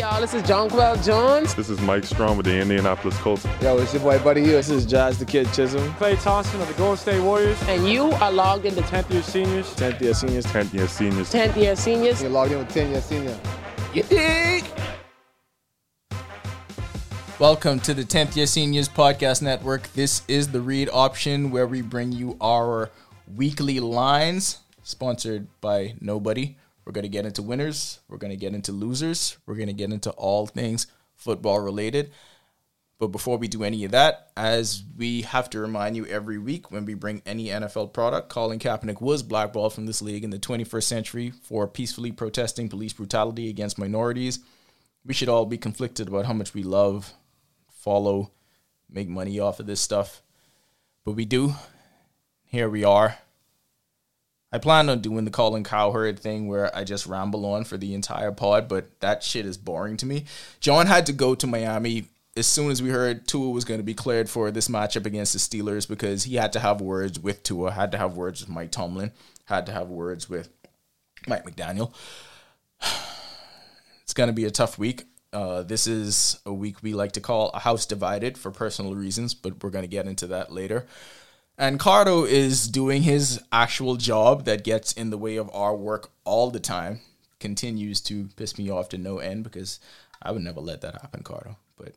y'all. This is Jonquel Jones. This is Mike Strong with the Indianapolis Colts. Yo, it's your boy Buddy Hield. This is Josh the Kid Chisholm. Klay Thompson of the Golden State Warriors. And you are logged into 10th year seniors. 10th year seniors. 10th year seniors. 10th year seniors. You're logged in with 10 year senior. You dig? Welcome to the 10th Year Seniors Podcast Network. This is the read option where we bring you our weekly lines, sponsored by nobody. We're going to get into winners, we're going to get into losers, we're going to get into all things football related. But before we do any of that, as we have to remind you every week when we bring any NFL product, Colin Kaepernick was blackballed from this league in the 21st century for peacefully protesting police brutality against minorities. We should all be conflicted about how much we love follow, make money off of this stuff. But we do. Here we are. I plan on doing the Colin Cowherd thing where I just ramble on for the entire pod, but that shit is boring to me. John had to go to Miami as soon as we heard Tua was going to be cleared for this matchup against the Steelers because he had to have words with Tua, had to have words with Mike Tomlin, had to have words with Mike McDaniel. It's going to be a tough week. Uh, this is a week we like to call a house divided for personal reasons, but we're going to get into that later. And Cardo is doing his actual job that gets in the way of our work all the time. Continues to piss me off to no end because I would never let that happen, Cardo. But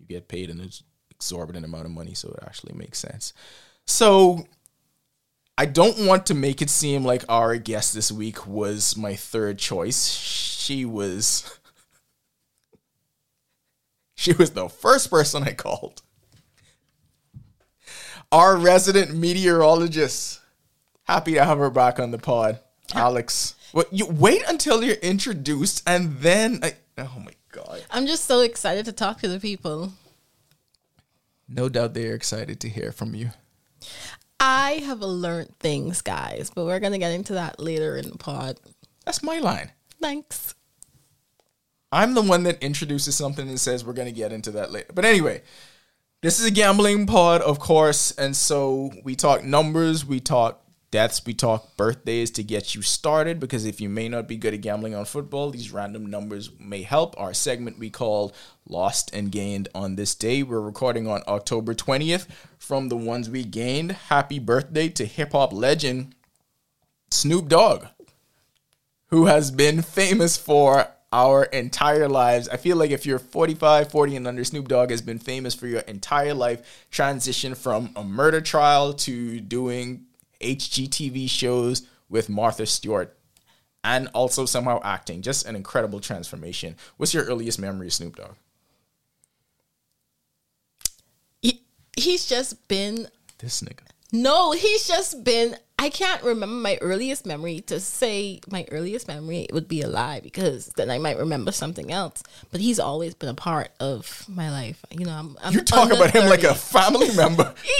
you get paid an exorbitant amount of money, so it actually makes sense. So I don't want to make it seem like our guest this week was my third choice. She was she was the first person I called. Our resident meteorologist. Happy to have her back on the pod. Alex. Well, you wait until you're introduced and then I, oh my god. I'm just so excited to talk to the people. No doubt they're excited to hear from you. I have learned things, guys, but we're gonna get into that later in the pod. That's my line. Thanks. I'm the one that introduces something and says we're going to get into that later. But anyway, this is a gambling pod, of course. And so we talk numbers, we talk deaths, we talk birthdays to get you started. Because if you may not be good at gambling on football, these random numbers may help. Our segment we call Lost and Gained on this day. We're recording on October 20th. From the ones we gained, happy birthday to hip hop legend Snoop Dogg, who has been famous for our entire lives. I feel like if you're 45, 40 and under, Snoop Dogg has been famous for your entire life. Transition from a murder trial to doing HGTV shows with Martha Stewart and also somehow acting. Just an incredible transformation. What's your earliest memory of Snoop Dogg? He, he's just been This nigga. no, he's just been I can't remember my earliest memory to say my earliest memory would be a lie because then I might remember something else. But he's always been a part of my life. You know, I'm, I'm You talk about him like a family member. He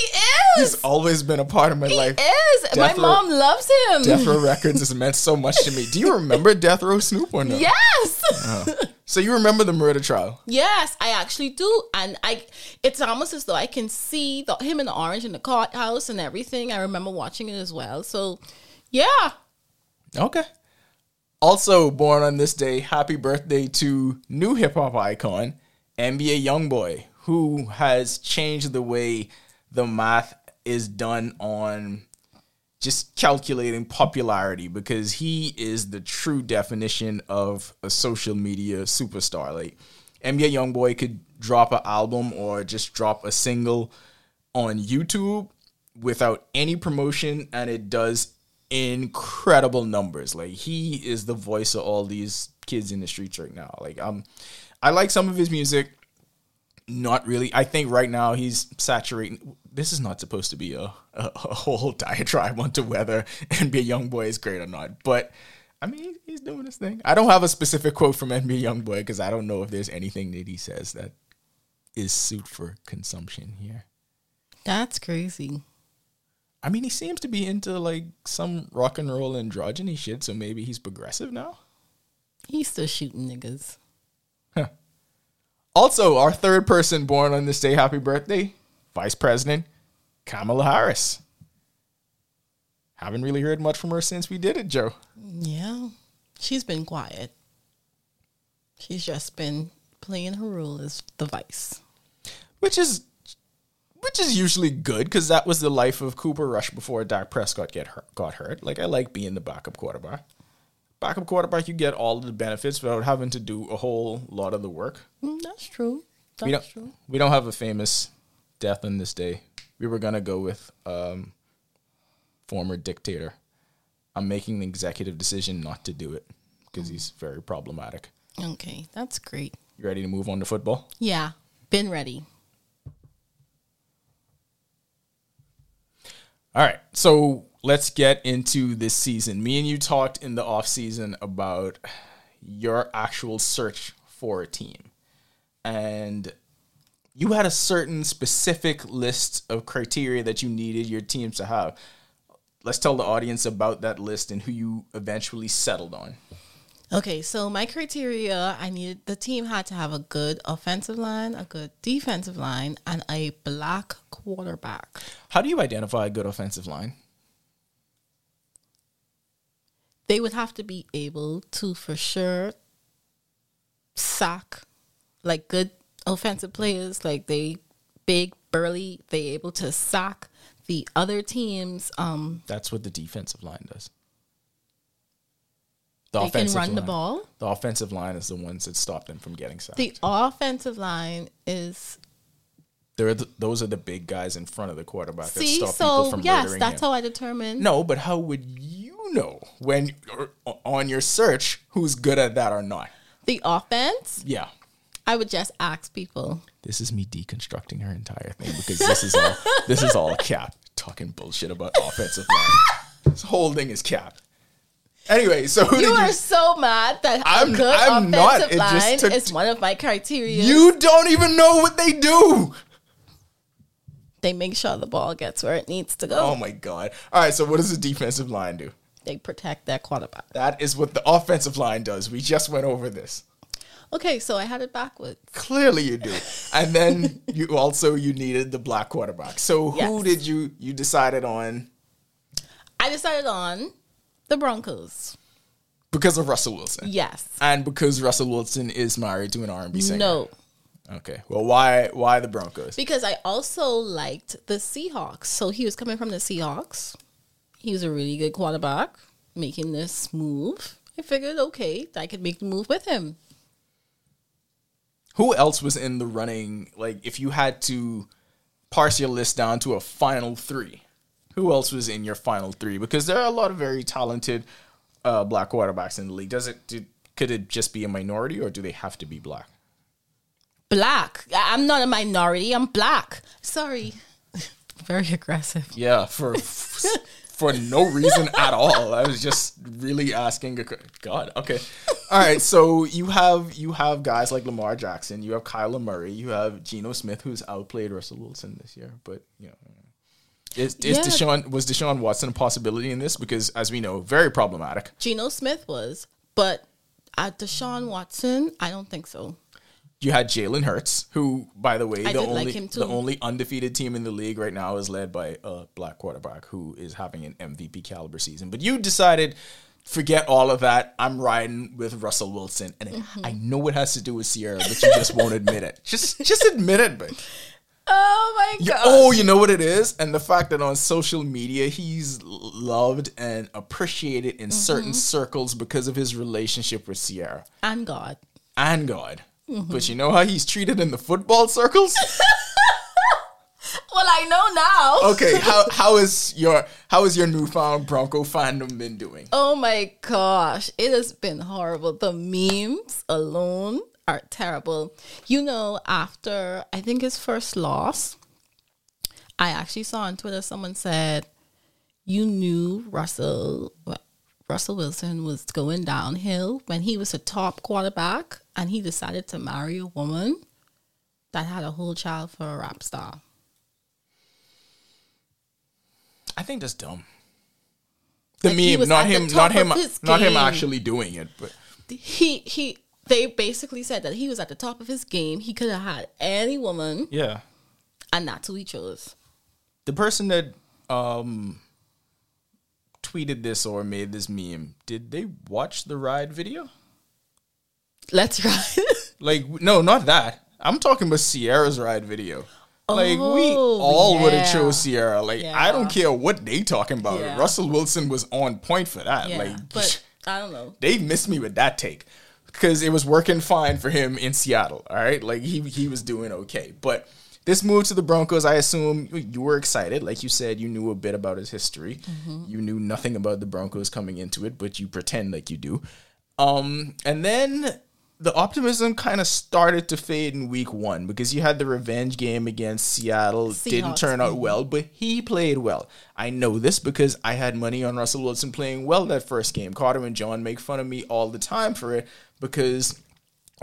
is. He's always been a part of my life. He life. is. My Death Row- mom loves him. Death Row Records has meant so much to me. Do you remember Death Row Snoop or no? Yes. Uh. So you remember the murder trial? Yes, I actually do, and I. It's almost as though I can see the, him in the orange in the courthouse and everything. I remember watching it as well. So, yeah, Okay. Also born on this day, happy birthday to new hip hop icon, NBA Youngboy, who has changed the way the math is done on just calculating popularity because he is the true definition of a social media superstar. Like NBA Youngboy could drop an album or just drop a single on YouTube without any promotion and it does incredible numbers. Like he is the voice of all these kids in the streets right now. Like um I like some of his music. Not really. I think right now he's saturating. This is not supposed to be a, a, a whole diatribe onto whether NBA YoungBoy is great or not. But I mean, he's doing his thing. I don't have a specific quote from NBA YoungBoy because I don't know if there's anything that he says that is suit for consumption here. that's crazy. I mean, he seems to be into like some rock and roll androgyny shit, so maybe he's progressive now. He's still shooting niggas. Also, our third person born on this day, happy birthday, Vice President Kamala Harris. Haven't really heard much from her since we did it, Joe. Yeah, she's been quiet. She's just been playing her role as the vice. which is which is usually good because that was the life of Cooper Rush before Dak Prescott get hurt, got hurt. Like I like being the backup quarterback. Backup quarterback, you get all of the benefits without having to do a whole lot of the work. Mm, that's true. That's we don't true. we don't have a famous death on this day. We were gonna go with um, former dictator. I'm making the executive decision not to do it because he's very problematic. Okay, that's great. You ready to move on to football? Yeah, been ready. All right. So let's get into this season. Me and you talked in the off season about your actual search for a team. And you had a certain specific list of criteria that you needed your teams to have. Let's tell the audience about that list and who you eventually settled on. Okay, so my criteria I needed the team had to have a good offensive line, a good defensive line, and a black quarterback. How do you identify a good offensive line? They would have to be able to for sure sack like good offensive players, like they big, burly, they able to sock the other team's um That's what the defensive line does. The they can run the ball. The offensive line is the ones that stop them from getting sacked. The offensive line is They're the, those are the big guys in front of the quarterback that see, stop people so from yes, that's him. how I determine no, but how would you know when or, on your search who's good at that or not? the offense. Yeah, I would just ask people. this is me deconstructing her entire thing because this is all this is all cap talking bullshit about offensive line. This whole thing is cap. Anyway, so You are you? so mad that I'm- a good I'm not. offensive just line took- is one of my criteria. You don't even know what they do. they make sure the ball gets where it needs to go. Oh my god! All right, so what does the defensive line do? They protect their quarterback. That is what the offensive line does. We just went over this. Okay, so I had it backwards. Clearly you do. And then you also you needed the black quarterback. So who Yes. did you you decided on I decided on the Broncos. because of Russell Wilson? Yes. And because Russell Wilson is married to an R&B singer. No. Okay. Well, why why the Broncos? Because I also liked the Seahawks. So he was coming from the Seahawks. He was a really good quarterback, making this move. I figured, okay, I could make the move with him. Who else was in the running? Like, if you had to parse your list down to a final three, who else was in your final three? Because there are a lot of very talented uh, black quarterbacks in the league. Does it? Do, could it just be a minority, or do they have to be black? Black. I'm not a minority. I'm black. Sorry. Very aggressive. Yeah, for for no reason at all. I was just really asking. a God, okay, all right. So you have you have guys like Lamar Jackson. You have Kyler Murray. You have Geno Smith, who's outplayed Russell Wilson this year. But you know, is, is Yeah. Deshaun was Deshaun Watson a possibility in this? Because as we know, very problematic. Geno Smith was, but at Deshaun Watson, I don't think so. You had Jalen Hurts, who, by the way, I the like only too. the only undefeated team in the league right now is led by a black quarterback who is having an MVP caliber season. But you decided, forget all of that. I'm riding with Russell Wilson, and Mm-hmm. I know it has to do with Ciara, but you just won't admit it. Just just admit it, but Oh my god. oh, you know what it is, and the fact that on social media he's loved and appreciated in Mm-hmm. certain circles because of his relationship with Ciara And God. and God. Mm-hmm. But you know how he's treated in the football circles? Well, I know now. okay, how how is your how is your newfound Bronco fandom been doing? Oh my gosh, it has been horrible. The memes alone are terrible. You know, after I think his first loss, I actually saw on Twitter someone said, "You knew Russell Russell Wilson was going downhill when he was a top quarterback, and he decided to marry a woman that had a whole child for a rap star." I think that's dumb. The Like, meme, not him, not him, not him actually doing it. But he he they basically said that he was at the top of his game. He could have had any woman, yeah, and that's who he chose. the person that um tweeted this or made this meme, did they watch the ride video? let's ride. Like no, not that. I'm talking about Ciara's ride video. Like we Oh, all would have chose Sierra. Like I don't care what they talking about. Yeah. Russell Wilson was on point for that. yeah, Like but I don't know. they missed me with that take because it was working fine for him in Seattle. All right, like he he was doing okay, but. This move to the Broncos, I assume you were excited. Like you said, you knew a bit about his history. You knew nothing about the Broncos coming into it, but you pretend like you do. Um, and then the optimism kind of started to fade in week one because you had the revenge game against Seattle. Didn't turn out well, but he played well. I know this because I had money on Russell Wilson playing well that first game. Carter and John make fun of me all the time for it because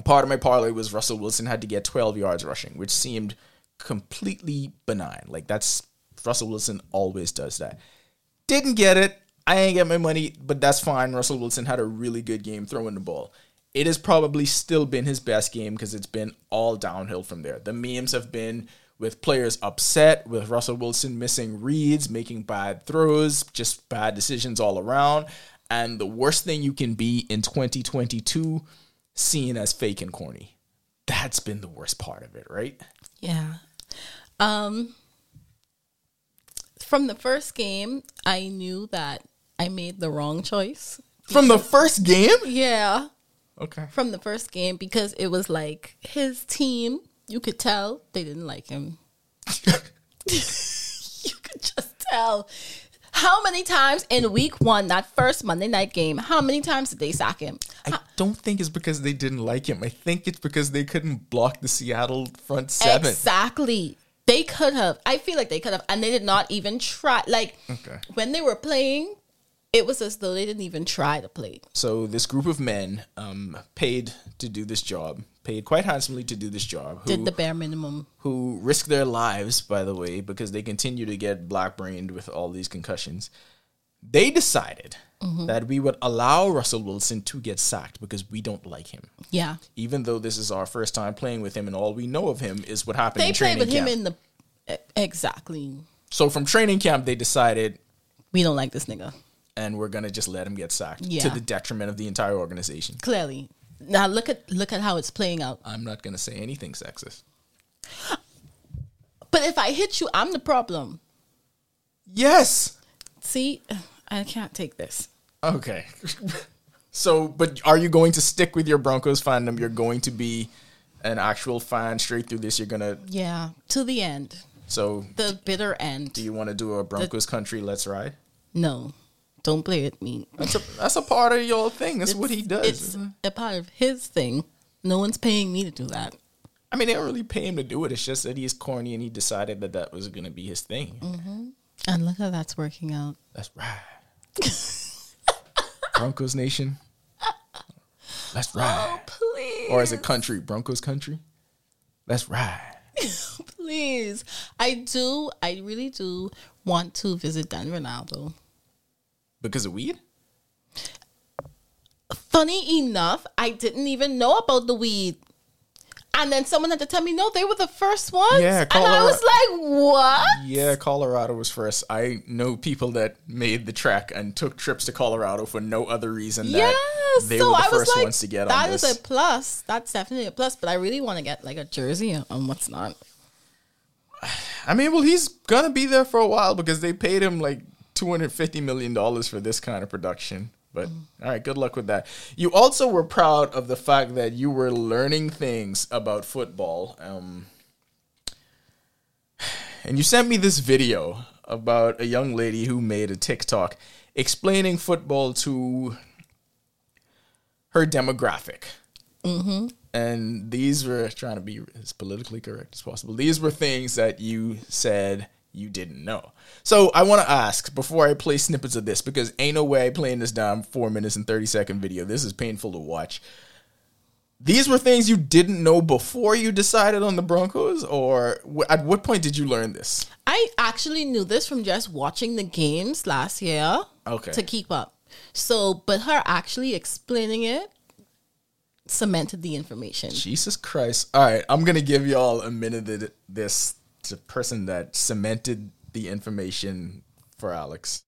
part of my parlay was Russell Wilson had to get 12 yards rushing, which seemed completely benign. Like that's Russell Wilson always does that. Didn't get it. I ain't get my money, but that's fine. Russell Wilson had a really good game throwing the ball. It has probably still been his best game because it's been all downhill from there. The memes have been with players upset, with Russell Wilson missing reads, making bad throws, just bad decisions all around. And the worst thing you can be in 2022, seen as fake and corny. That's been the worst part of it, right? Yeah. Um from the first game, I knew that I made the wrong choice. From the first game? Yeah. Okay. From the first game because it was like his team, you could tell they didn't like him. you could just tell. How many times in week one, that first Monday night game, how many times did they sack him? I don't think it's because they didn't like him. I think it's because they couldn't block the Seattle front seven. Exactly. They could have. I feel like they could have, and they did not even try. Like Okay. when they were playing, it was as though they didn't even try to play. So this group of men um, paid to do this job, paid quite handsomely to do this job, who, Did the bare minimum. who risked their lives, by the way, because they continue to get black brained with all these concussions. They decided Mm-hmm. that we would allow Russell Wilson to get sacked because we don't like him. Yeah, Even though this is our first time playing with him and all we know of him is what happened they in played training with him in the exactly. so from training camp, they decided We don't like this nigga. and we're gonna just let him get sacked to the detriment of the entire organization. Clearly, now look at look at how it's playing out. I'm not gonna say anything sexist. But if I hit you, I'm the problem. Yes. See, I can't take this. Okay. so, but are you going to stick with your Broncos fandom? You're going to be an actual fan straight through this. You're gonna. Yeah, to the end, So, the bitter end. do you want to do a Broncos country? Let's ride. no, don't play with me. That's a that's a part of your thing. That's what he does. It's a part of his thing. No one's paying me to do that. I mean, they don't really pay him to do it. It's just that he's corny and he decided that that was going to be his thing. Mm-hmm. And look how that's working out. That's right. Broncos Nation. That's oh, right. Please. Or is it country? Broncos country? That's right. Please. I do, I really do want to visit Denver now, though. Because of weed? Funny enough, I didn't even know about the weed. And then someone had to tell me, no, they were the first ones. Yeah, and I was like, what? Yeah, Colorado was first. I know people that made the trek and took trips to Colorado for no other reason that they so were the I first like, ones to get that is a plus. That's definitely a plus. But I really want to get like a jersey on what's not. I mean, well, he's gonna be there for a while because they paid him like two hundred fifty million dollars for this kind of production. But all right, good luck with that. You also were proud of the fact that you were learning things about football. Um, and you sent me this video about a young lady who made a TikTok explaining football to her demographic. And these were trying to be as politically correct as possible. These were things that you said you didn't know. So I want to ask before I play snippets of this because ain't no way I playing this down four minutes and thirty second video. This is painful to watch. These were things you didn't know before you decided on the Broncos, or at what point did you learn this? I actually knew this from just watching the games last year. Okay. To keep up. So, but her actually explaining it cemented the information. Jesus Christ! All right, I'm gonna give y'all a minute of this to person that cemented the information for Alex.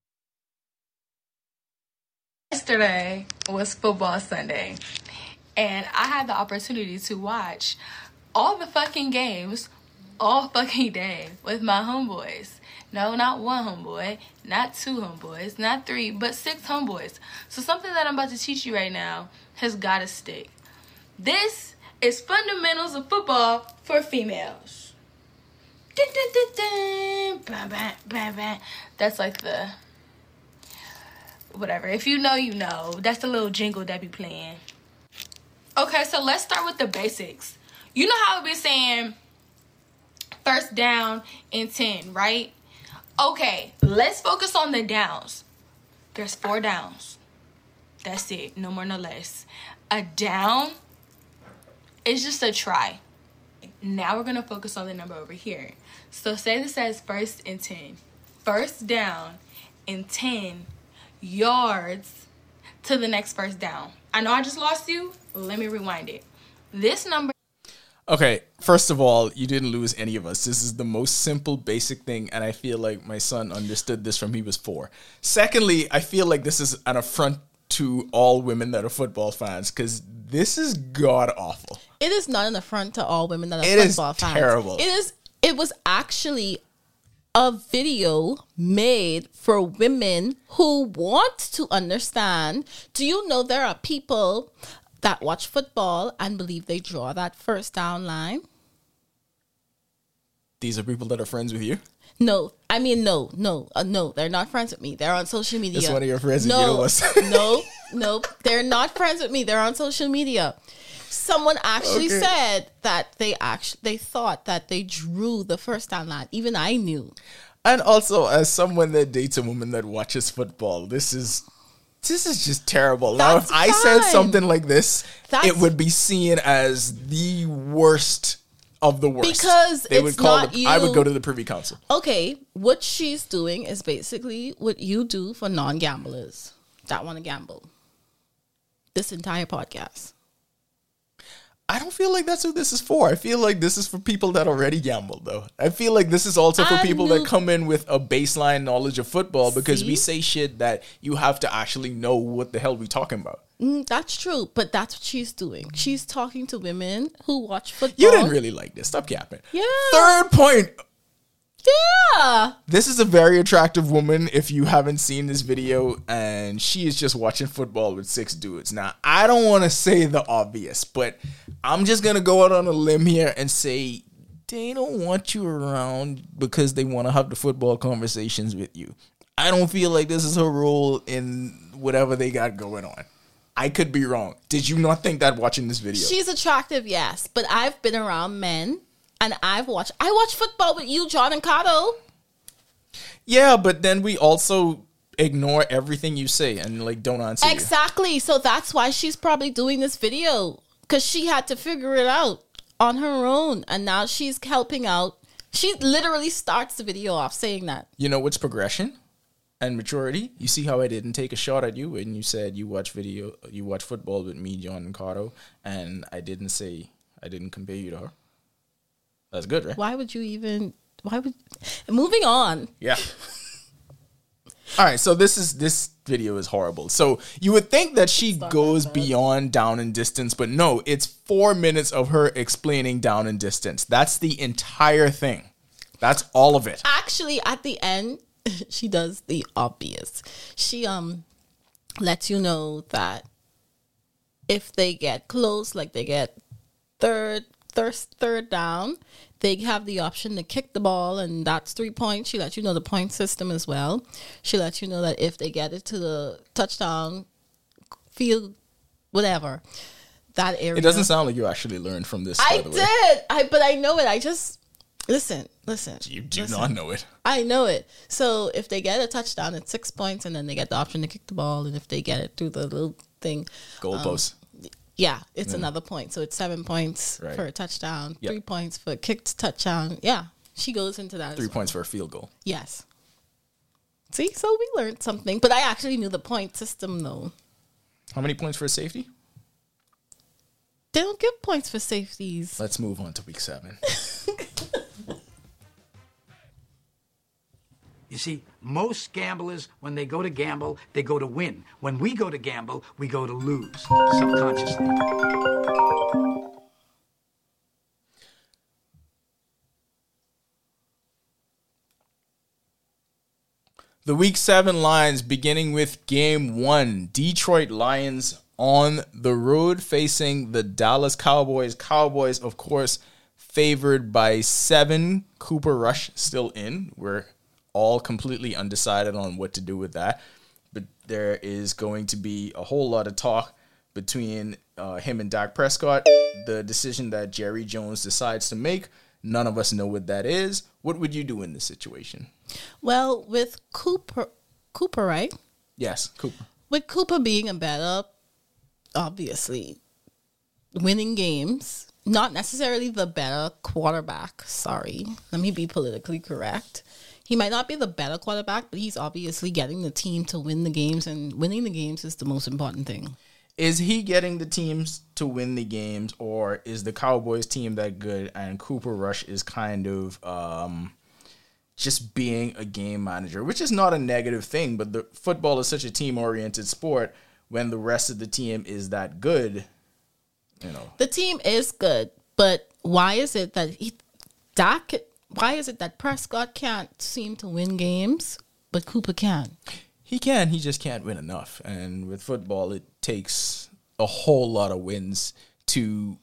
Yesterday was football Sunday, and I had the opportunity to watch all the fucking games all fucking day with my homeboys. No, not one homeboy, not two homeboys, not three, but six homeboys. So something that I'm about to teach you right now has got to stick. This is fundamentals of football for females. That's like the whatever. If you know, you know. That's the little jingle that be playing. Okay, so let's start with the basics. You know how we be saying first down and 10, right? Okay, let's focus on the downs. There's four downs. That's it, no more, no less. A down is just a try. Now we're gonna focus on the number over here. So say this says first and 10. First down and 10 yards to the next first down. I know I just lost you. Let me rewind it. This number Okay, first of all, you didn't lose any of us. This is the most simple, basic thing, and I feel like my son understood this from he was four. Secondly, I feel like this is an affront to all women that are football fans because this is god awful. It is not an affront to all women that are It is football fans. terrible. It is. It was actually a video made for women who want to understand. Do you know there are people that watch football and believe they draw that first down line? These are people that are friends with you. No, I mean no, no, uh, no. They're not friends with me. They're on social media. It's one of your friends and you No, no, no. They're not friends with me. They're on social media. Someone actually Okay. said that they actually they thought that they drew the first down line. Even I knew. And also, as someone that dates a woman that watches football, this is this is just terrible. now, if That's I said something like this, That's- it would be seen as the worst of the worst. Because they would it's call not the, I would go to the Privy Council. Okay, what she's doing is basically what you do for non-gamblers that want to gamble. This entire podcast. I don't feel like that's what this is for. I feel like this is for people that already gamble, though. I feel like this is also for I people knew- that come in with a baseline knowledge of football because we say shit that you have to actually know what the hell we're talking about. Mm, that's true, but that's what she's doing. She's talking to women who watch football. You didn't really like this. Stop capping. Yeah. Third point. Yeah. This is a very attractive woman if you haven't seen this video and she is just watching football with six dudes. Now, I don't want to say the obvious, but I'm just going to go out on a limb here and say they don't want you around because they want to have the football conversations with you. I don't feel like this is her role in whatever they got going on. I could be wrong. Did you not think that watching this video? She's attractive, yes, but I've been around men and I've watched I watch football with you, John and Cardo. yeah, but then we also ignore everything you say and like don't answer you. Exactly. So that's why she's probably doing this video cuz she had to figure it out on her own and now she's helping out. She literally starts the video off saying that. You know what's progression and maturity? You see how I didn't take a shot at you when you said you watch video, you watch football with me, John and Cardo, and I didn't say I didn't compare you to her. That's good, right? Why would you even why would moving on. Yeah. All right, so this is this video is horrible. So you would think that she goes beyond down and distance, but no, it's four minutes of her explaining down and distance. That's the entire thing. That's all of it. actually at the end she does the obvious she um lets you know that if they get close like they get third third third down they have the option to kick the ball and that's three points she lets you know the point system as well she lets you know that if they get it to the touchdown field whatever that area It doesn't sound like you actually learned from this. i by the way. did i but i know it i just listen listen You do listen. not know it. I know it. So if they get a touchdown, it's six points, and then they get the option to kick the ball. And if they get it through the little thing, Goalpost. Um, yeah, it's another point. So it's seven points Right. for a touchdown, Yep. three points for a kicked touchdown. Yeah, she goes into that. Three well. points for a field goal. Yes. See, so we learned something, but I actually knew the point system though. How many points for a safety? They don't give points for safeties. Let's move on to week seven. You see, most gamblers, when they go to gamble, they go to win. When we go to gamble, we go to lose subconsciously. The week seven lines beginning with game one. Detroit Lions on the road facing the Dallas Cowboys. Cowboys, of course, favored by seven. Cooper Rush still in. We're all completely undecided on what to do with that. But there is going to be a whole lot of talk between uh, him and Dak Prescott. The decision that Jerry Jones decides to make, none of us know what that is. What would you do in this situation? Well, with Cooper, Cooper, right? Yes, Cooper. With Cooper being a better, obviously, winning games, not necessarily the better quarterback. Sorry, let me be politically correct. He might not be the better quarterback, but he's obviously getting the team to win the games, and winning the games is the most important thing. Is he getting the teams to win the games, or is the Cowboys team that good and Cooper Rush is kind of um, just being a game manager, which is not a negative thing, but the football is such a team oriented sport when the rest of the team is that good, you know. The team is good, but why is it that he, Dak? Why is it that Prescott can't seem to win games, but Cooper can? He can, he just can't win enough. And with football, it takes a whole lot of wins to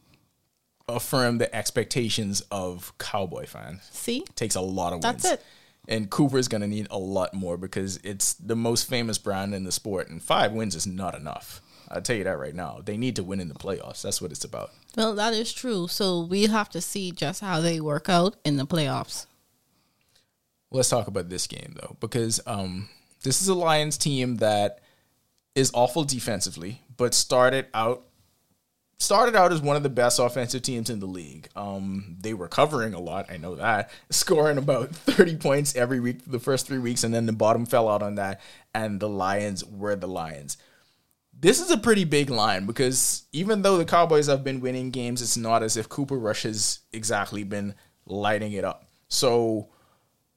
affirm the expectations of Cowboy fans. See, takes a lot of That's wins. That's it. And Cooper's going to need a lot more because it's the most famous brand in the sport, and five wins is not enough. I'll tell you that right now. They need to win in the playoffs. That's what it's about. Well, that is true. So we have to see just how they work out in the playoffs. Let's talk about this game though, because um, this is a Lions team that is awful defensively, but started out started out as one of the best offensive teams in the league. Um, they were covering a lot, I know that, scoring about 30 points every week the first three weeks, and then the bottom fell out on that, and the Lions were the Lions. This is a pretty big line because even though the Cowboys have been winning games, it's not as if Cooper Rush has exactly been lighting it up. So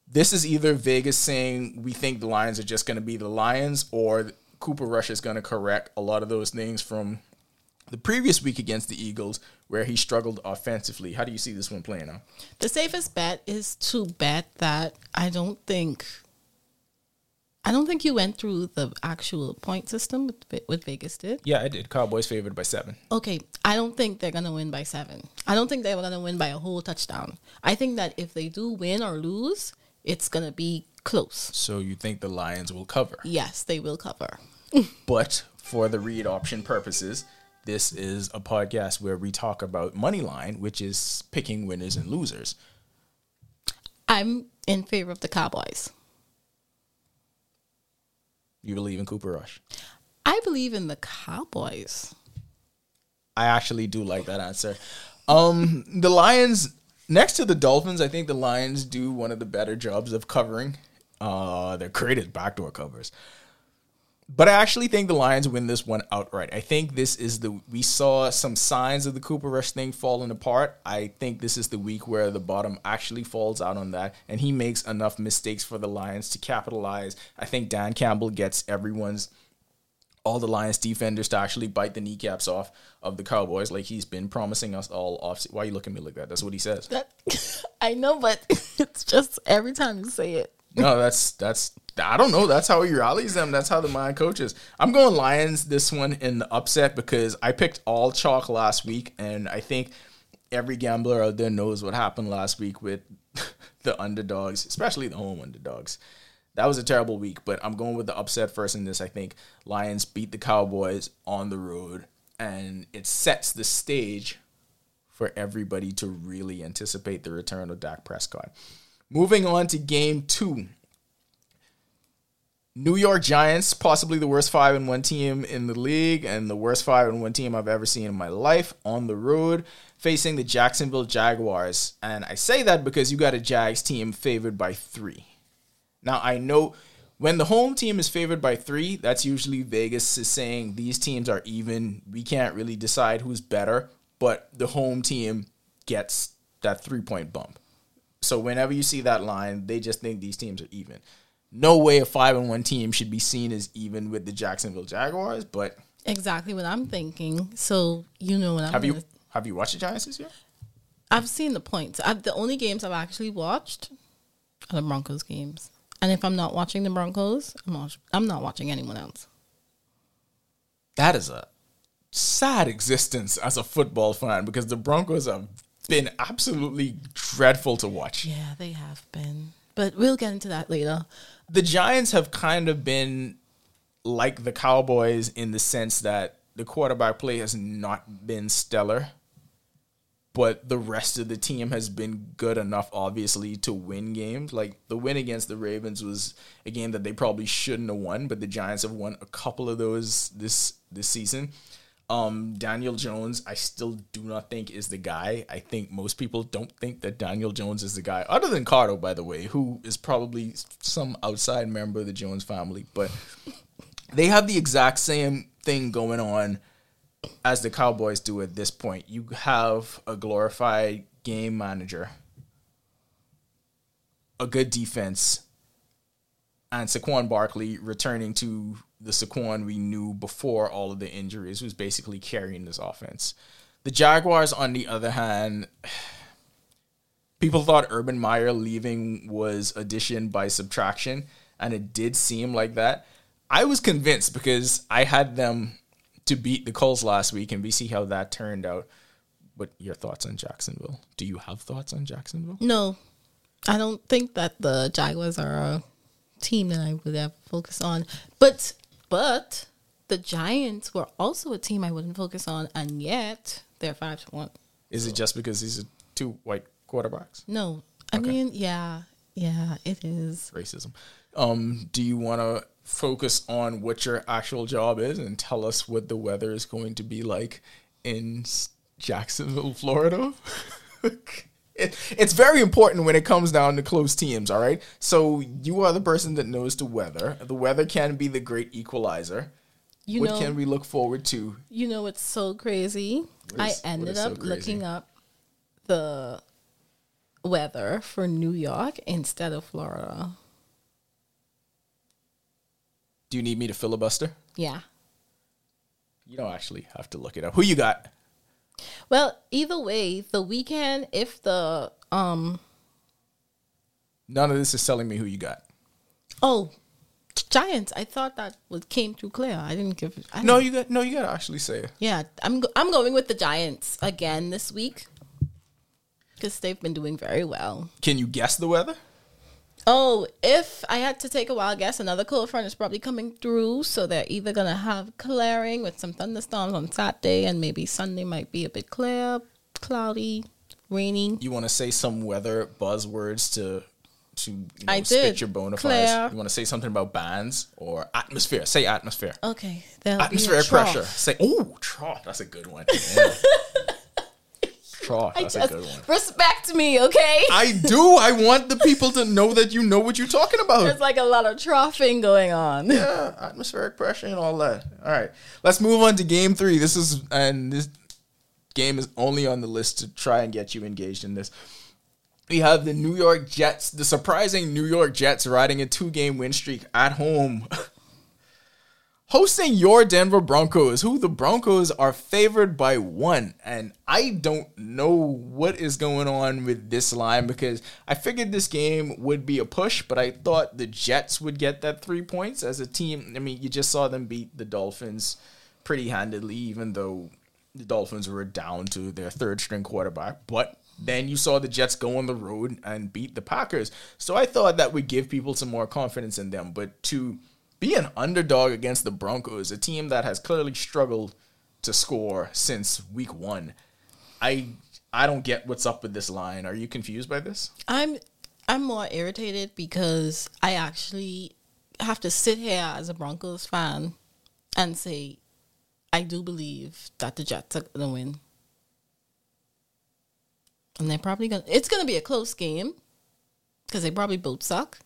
this is either Vegas saying we think the Lions are just going to be the Lions, or Cooper Rush is going to correct a lot of those things from the previous week against the Eagles, where he struggled offensively. How do you see this one playing out? The safest bet is to bet that I don't think I don't think you went through the actual point system with Ve- Vegas did. Yeah, I did. Cowboys favored by seven. Okay, I don't think they're gonna win by seven. I don't think they're gonna win by a whole touchdown. I think that if they do win or lose, it's gonna be close. So you think the Lions will cover? Yes, they will cover. But for the read option purposes, this is a podcast where we talk about money line, which is picking winners and losers. I'm in favor of the Cowboys. You believe in Cooper Rush? I believe in the Cowboys. I actually do like that answer. Um, the Lions, next to the Dolphins, I think the Lions do one of the better jobs of covering. Uh, they're great at backdoor covers. But I actually think the Lions win this one outright. I think this is the we saw some signs of the Cooper Rush thing falling apart. I think this is the week where the bottom actually falls out on that, and he makes enough mistakes for the Lions to capitalize. I think Dan Campbell gets everyone's all the Lions defenders to actually bite the kneecaps off of the Cowboys, like he's been promising us all off. Why you looking at me like that? That's what he says. That I know, but it's just every time you say it. No, that's that's I don't know. That's how he rallies them. That's how the mind coaches. I'm going Lions this one in the upset because I picked all chalk last week, and I think every gambler out there knows what happened last week with the underdogs, especially the home underdogs. That was a terrible week, but I'm going with the upset first in this. I think Lions beat the Cowboys on the road, and it sets the stage for everybody to really anticipate the return of Dak Prescott. Moving on to game two. New York Giants, possibly the worst five and one team in the league, and the worst five and one team I've ever seen in my life on the road, facing the Jacksonville Jaguars. And I say that because you got a Jags team favored by three. Now I know when the home team is favored by three, that's usually Vegas is saying these teams are even. We can't really decide who's better, but the home team gets that three point bump. So whenever you see that line, they just think these teams are even. No way a five and one team should be seen as even with the Jacksonville Jaguars. But Exactly what I'm thinking. So you know what I'm. have you gonna- have you watched the Giants this year? I've seen the points. I've, the only games I've actually watched are the Broncos games. And if I'm not watching the Broncos, I'm not, I'm not watching anyone else. That is a sad existence as a football fan because the Broncos have been absolutely dreadful to watch. Yeah, they have been. But we'll get into that later. the Giants have kind of been like the Cowboys in the sense that the quarterback play has not been stellar, but the rest of the team has been good enough, obviously, to win games. Like the win against the Ravens was a game that they probably shouldn't have won, but the Giants have won a couple of those this this season. Um, Daniel Jones, I still do not think is the guy. I think most people don't think that Daniel Jones is the guy, other than Cardo, by the way, who is probably some outside member of the Jones family. But they have the exact same thing going on as the Cowboys do at this point. You have a glorified game manager, a good defense, and Saquon Barkley returning to the Saquon we knew before all of the injuries, was basically carrying this offense. The Jaguars, on the other hand, people thought Urban Meyer leaving was addition by subtraction, and it did seem like that. I was convinced because I had them to beat the Colts last week, and we see how that turned out. But your thoughts on Jacksonville? Do you have thoughts on Jacksonville? No, I don't think that the Jaguars are team that I would have focused on. But but the Giants were also a team I wouldn't focus on, and yet they're five to one. Is it just because these are two white quarterbacks? No, I mean, yeah, yeah, it is. Racism. Um, do you want to focus on what your actual job is and tell us what the weather is going to be like in Jacksonville, Florida? it, it's very important when it comes down to close teams, all right? So you are the person that knows the weather. The weather can be the great equalizer. You what know, can we look forward to? you know, it's so crazy. What I ended is so up looking up the weather for New York instead of Florida. Do you need me to filibuster? Yeah. You don't actually have to look it up. Who you got? Well, either way, the weekend, if the um None of this is telling me who you got. oh Giants, I thought that was came through clear. I didn't give. I No, you got no. You got to actually say it. Yeah, I'm go- I'm going with the Giants again this week because they've been doing very well. Can you guess the weather? Oh, if I had to take a wild guess, another cold front is probably coming through, so they're either gonna have clearing with some thunderstorms on Saturday, and maybe Sunday might be a bit clear, cloudy, rainy. You want to say some weather buzzwords to to you know, I spit did. your bona fides? You want to say something about bands or atmosphere? Say atmosphere. Okay, there'll Atmospheric pressure. Say oh, trough. That's a good one. Yeah. That's a good one. respect me, okay? I do. I want the people to know that you know what you're talking about. There's like a lot of troughing going on. yeah, atmospheric pressure and all that. All right, let's move on to game three. This is and this game is only on the list to try and get you engaged in this. We have the New York Jets, the surprising New York Jets, riding a two-game win streak at home, hosting your Denver Broncos, who the Broncos are favored by one. And I don't know what is going on with this line because I figured this game would be a push, but I thought the Jets would get that three points as a team. I mean, you just saw them beat the Dolphins pretty handedly, even though the Dolphins were down to their third string quarterback. But then you saw the Jets go on the road and beat the Packers. So I thought that would give people some more confidence in them. But to be an underdog against the Broncos, a team that has clearly struggled to score since week one, I I don't get what's up with this line. Are you confused by this? I'm I'm more irritated because I actually have to sit here as a Broncos fan and say I do believe that the Jets are gonna win. And they're probably gonna it's gonna be a close game because they probably both suck.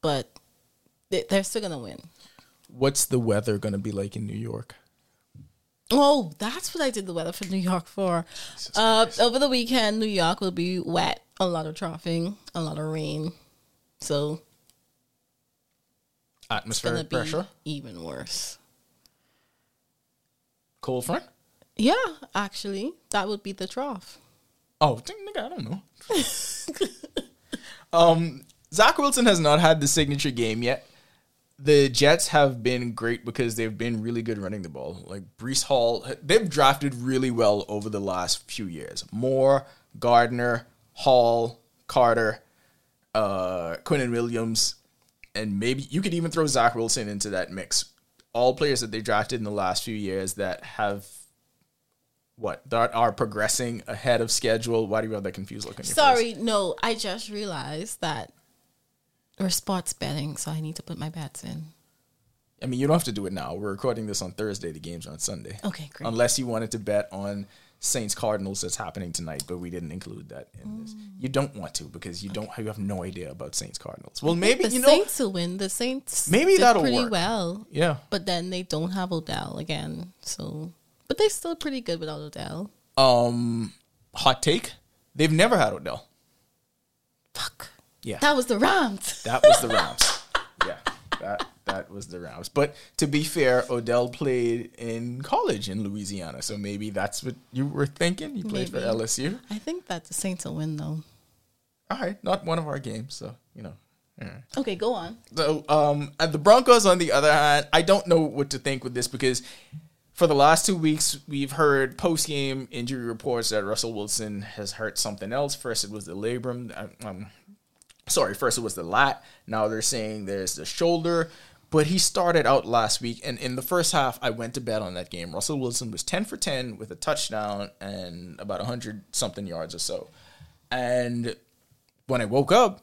But they, they're still gonna win. What's the weather going to be like in New York? Oh, that's what I did the weather for New York for. Uh, over the weekend, New York will be wet, a lot of troughing, a lot of rain. So gonna Atmospheric pressure. even worse. Cold front. Yeah, actually, that would be the trough. Oh, nigga, I don't know. um, Zach Wilson has not had the signature game yet. The Jets have been great because they've been really good running the ball. Like Breece Hall, they've drafted really well over the last few years. Moore, Gardner, Hall, Carter, uh, Quinnen Williams, and maybe you could even throw Zach Wilson into that mix. All players that they drafted in the last few years that have what that are progressing ahead of schedule. Why do you have that confused look on your face? Sorry, no, I just realized that we're sports betting, so I need to put my bets in. I mean, you don't have to do it now. We're recording this on Thursday. The game's on Sunday. Okay, great. Unless you wanted to bet on Saints Cardinals that's happening tonight, but we didn't include that in this. You don't want to because you don't you have no idea about Saints Cardinals. Well, maybe the you know. Saints will win. The Saints Maybe that'll pretty work. well, yeah. but then they don't have Odell again. So, but they're still pretty good without Odell. Um, hot take. They've never had Odell. Yeah. That was the Rams. That was the Rams. yeah, that that was the Rams. But to be fair, Odell played in college in Louisiana, so maybe that's what you were thinking. He played for LSU. I think that the Saints will win though. All right, not one of our games, so you know. Okay, go on. So, um, the Broncos, on the other hand, I don't know what to think with this because for the last two weeks, we've heard post game injury reports that Russell Wilson has hurt something else. First, it was the labrum. uh, Um, sorry, first it was the lat. Now they're saying there's the shoulder. But he started out last week, and in the first half, I went to bet on that game. Russell Wilson was 10 for 10 with a touchdown and about 100 something yards or so. And when I woke up,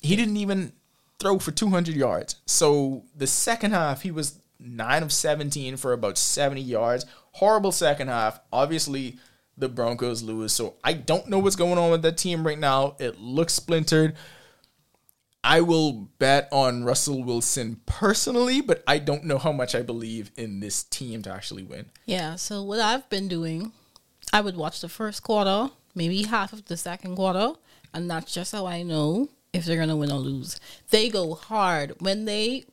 he didn't even throw for 200 yards. So the second half, he was 9 of 17 for about 70 yards. Horrible second half. Obviously, the Broncos lose. So I don't know what's going on with that team right now. It looks splintered. I will bet on Russell Wilson personally, but I don't know how much I believe in this team to actually win. Yeah, so what I've been doing, I would watch the first quarter, maybe half of the second quarter, and that's just how I know if they're gonna win or lose. They go hard when they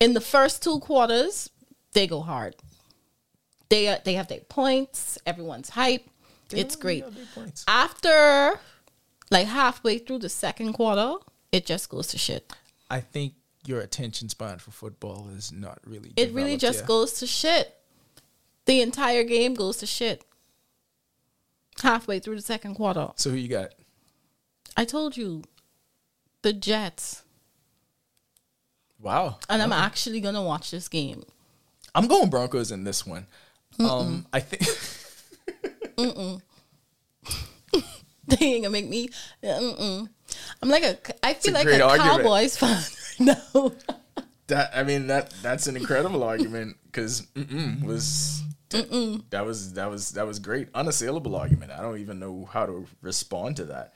in the first two quarters, they go hard. They they have their points, everyone's hype. it's great. After like halfway through the second quarter, it just goes to shit. I think your attention span for football is not really. It really just goes to shit. The entire game goes to shit. Halfway through the second quarter. So who you got? I told you the Jets. Wow. And I'm actually gonna watch this game. I'm going Broncos in this one. Um, I think They ain't gonna make me. Mm-mm. I'm like a. I feel a like a argument. Cowboys fan right now. that. I mean that that's an incredible argument because was that was that was that was great, unassailable argument. I don't even know how to respond to that.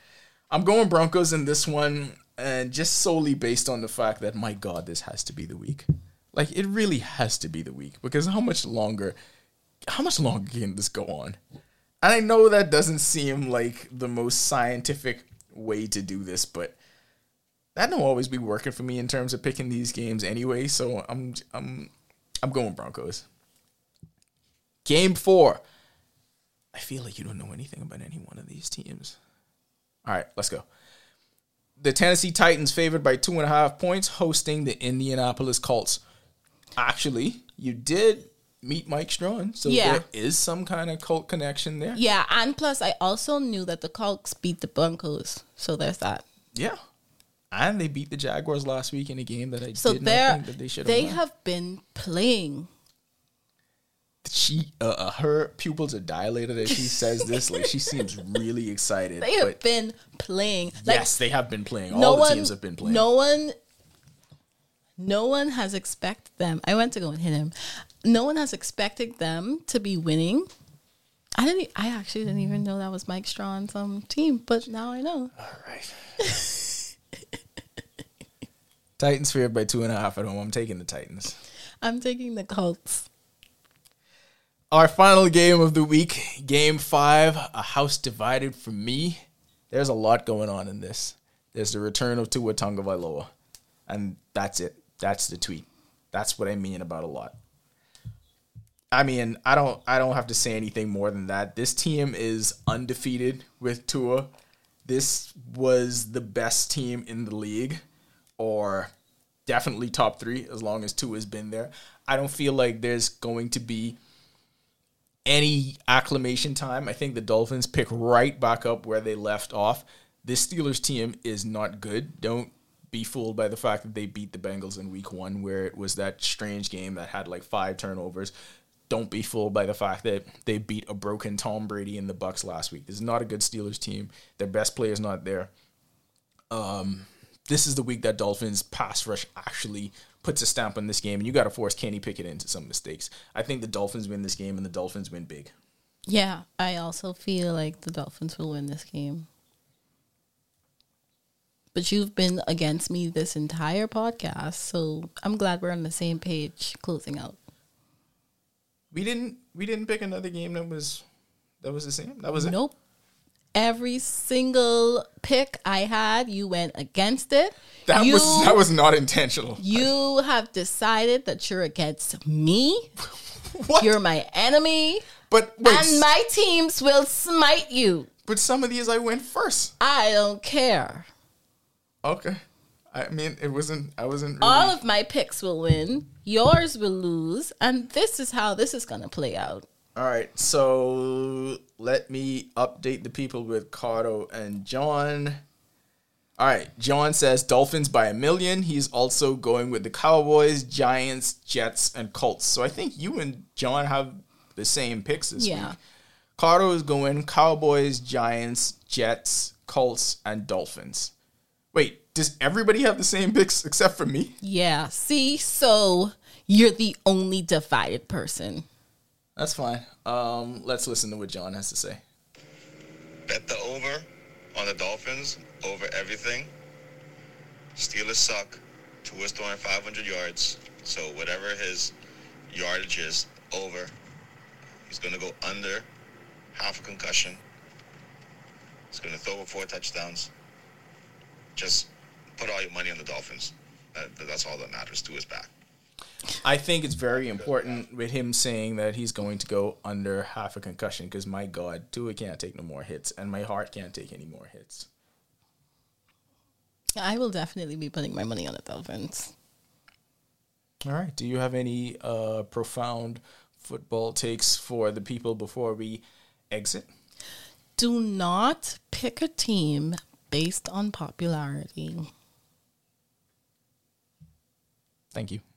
I'm going Broncos in this one, and just solely based on the fact that my God, this has to be the week. Like it really has to be the week because how much longer? How much longer can this go on? And I know that doesn't seem like the most scientific way to do this, but that don't always be working for me in terms of picking these games anyway. So I'm I'm I'm going Broncos. Game four. I feel like you don't know anything about any one of these teams. All right, let's go. The Tennessee Titans favored by two and a half points, hosting the Indianapolis Colts. Actually, you did meet Mike Strawn, so Yeah. there is some kind of cult connection there. yeah, and plus I also knew that the Colts beat the Broncos, so there's that. Yeah. And they beat the Jaguars last week in a game that I So did not think that they should have they won. have been playing. she uh, uh, her pupils are dilated as she says this like she seems really excited They have been playing. Like, yes they have been playing all the one, teams have been playing No one, no one has expected them. I went to go and hit him. No one has expected them to be winning. I didn't. I actually didn't even know that was Mike Strawn's um team, but now I know. all right titans favored by two and a half at home i'm taking the titans I'm taking the Colts. our final game of the week game five a house divided for me there's a lot going on in this there's the return of Tua Tagovailoa and that's it That's the tweet. That's what I mean about a lot. I mean, I don't I don't have to say anything more than that. This team is undefeated with Tua. This was the best team in the league or definitely top 3 as long as Tua's been there. I don't feel like there's going to be any acclimation time. I think the Dolphins pick right back up where they left off. This Steelers team is not good. Don't be fooled by the fact that they beat the Bengals in week one, where it was that strange game that had like five turnovers. Don't be fooled by the fact that they beat a broken Tom Brady in the Bucs last week. This is not a good Steelers team. Their best player is not there. Um, this is the week that Dolphins pass rush actually puts a stamp on this game, and you got to force Kenny Pickett into some mistakes. I think the Dolphins win this game, and the Dolphins win big. Yeah, I also feel like the Dolphins will win this game. But you've been against me this entire podcast, so I'm glad we're on the same page closing out. We didn't we didn't pick another game that was that was the same. That was it. Nope. Every single pick I had, you went against it. That you, was that was not intentional. You have decided that you're against me. What? You're my enemy. but wait, and my teams will smite you. but some of these I went first. I don't care. Okay. I mean, it wasn't. I wasn't. Really, All of my picks will win. Yours will lose. And this is how this is going to play out. All right, so let me update the people with Cardo and John. All right, John says Dolphins by a million. He's also going with the Cowboys, Giants, Jets, and Colts. So I think you and John have the same picks this Yeah. week. Cardo is going Cowboys, Giants, Jets, Colts, and Dolphins. Wait, does everybody have the same picks except for me? Yeah. See, so you're the only divided person. That's fine. Um, let's listen to what John has to say. Bet the over on the Dolphins over everything. Steelers suck. Tua's throwing 500 yards. So whatever his yardage is, over. He's going to go under half a concussion. He's going to throw for four touchdowns. Just put all your money on the Dolphins. That, that's all that matters. Tua's back. I think it's very important with him saying that he's going to go under half a concussion because my God, Tua can't take no more hits, and my heart can't take any more hits. I will definitely be putting my money on the Dolphins. All right. Do you have any uh, profound football takes for the people before we exit? Do not pick a team based on popularity. Thank you.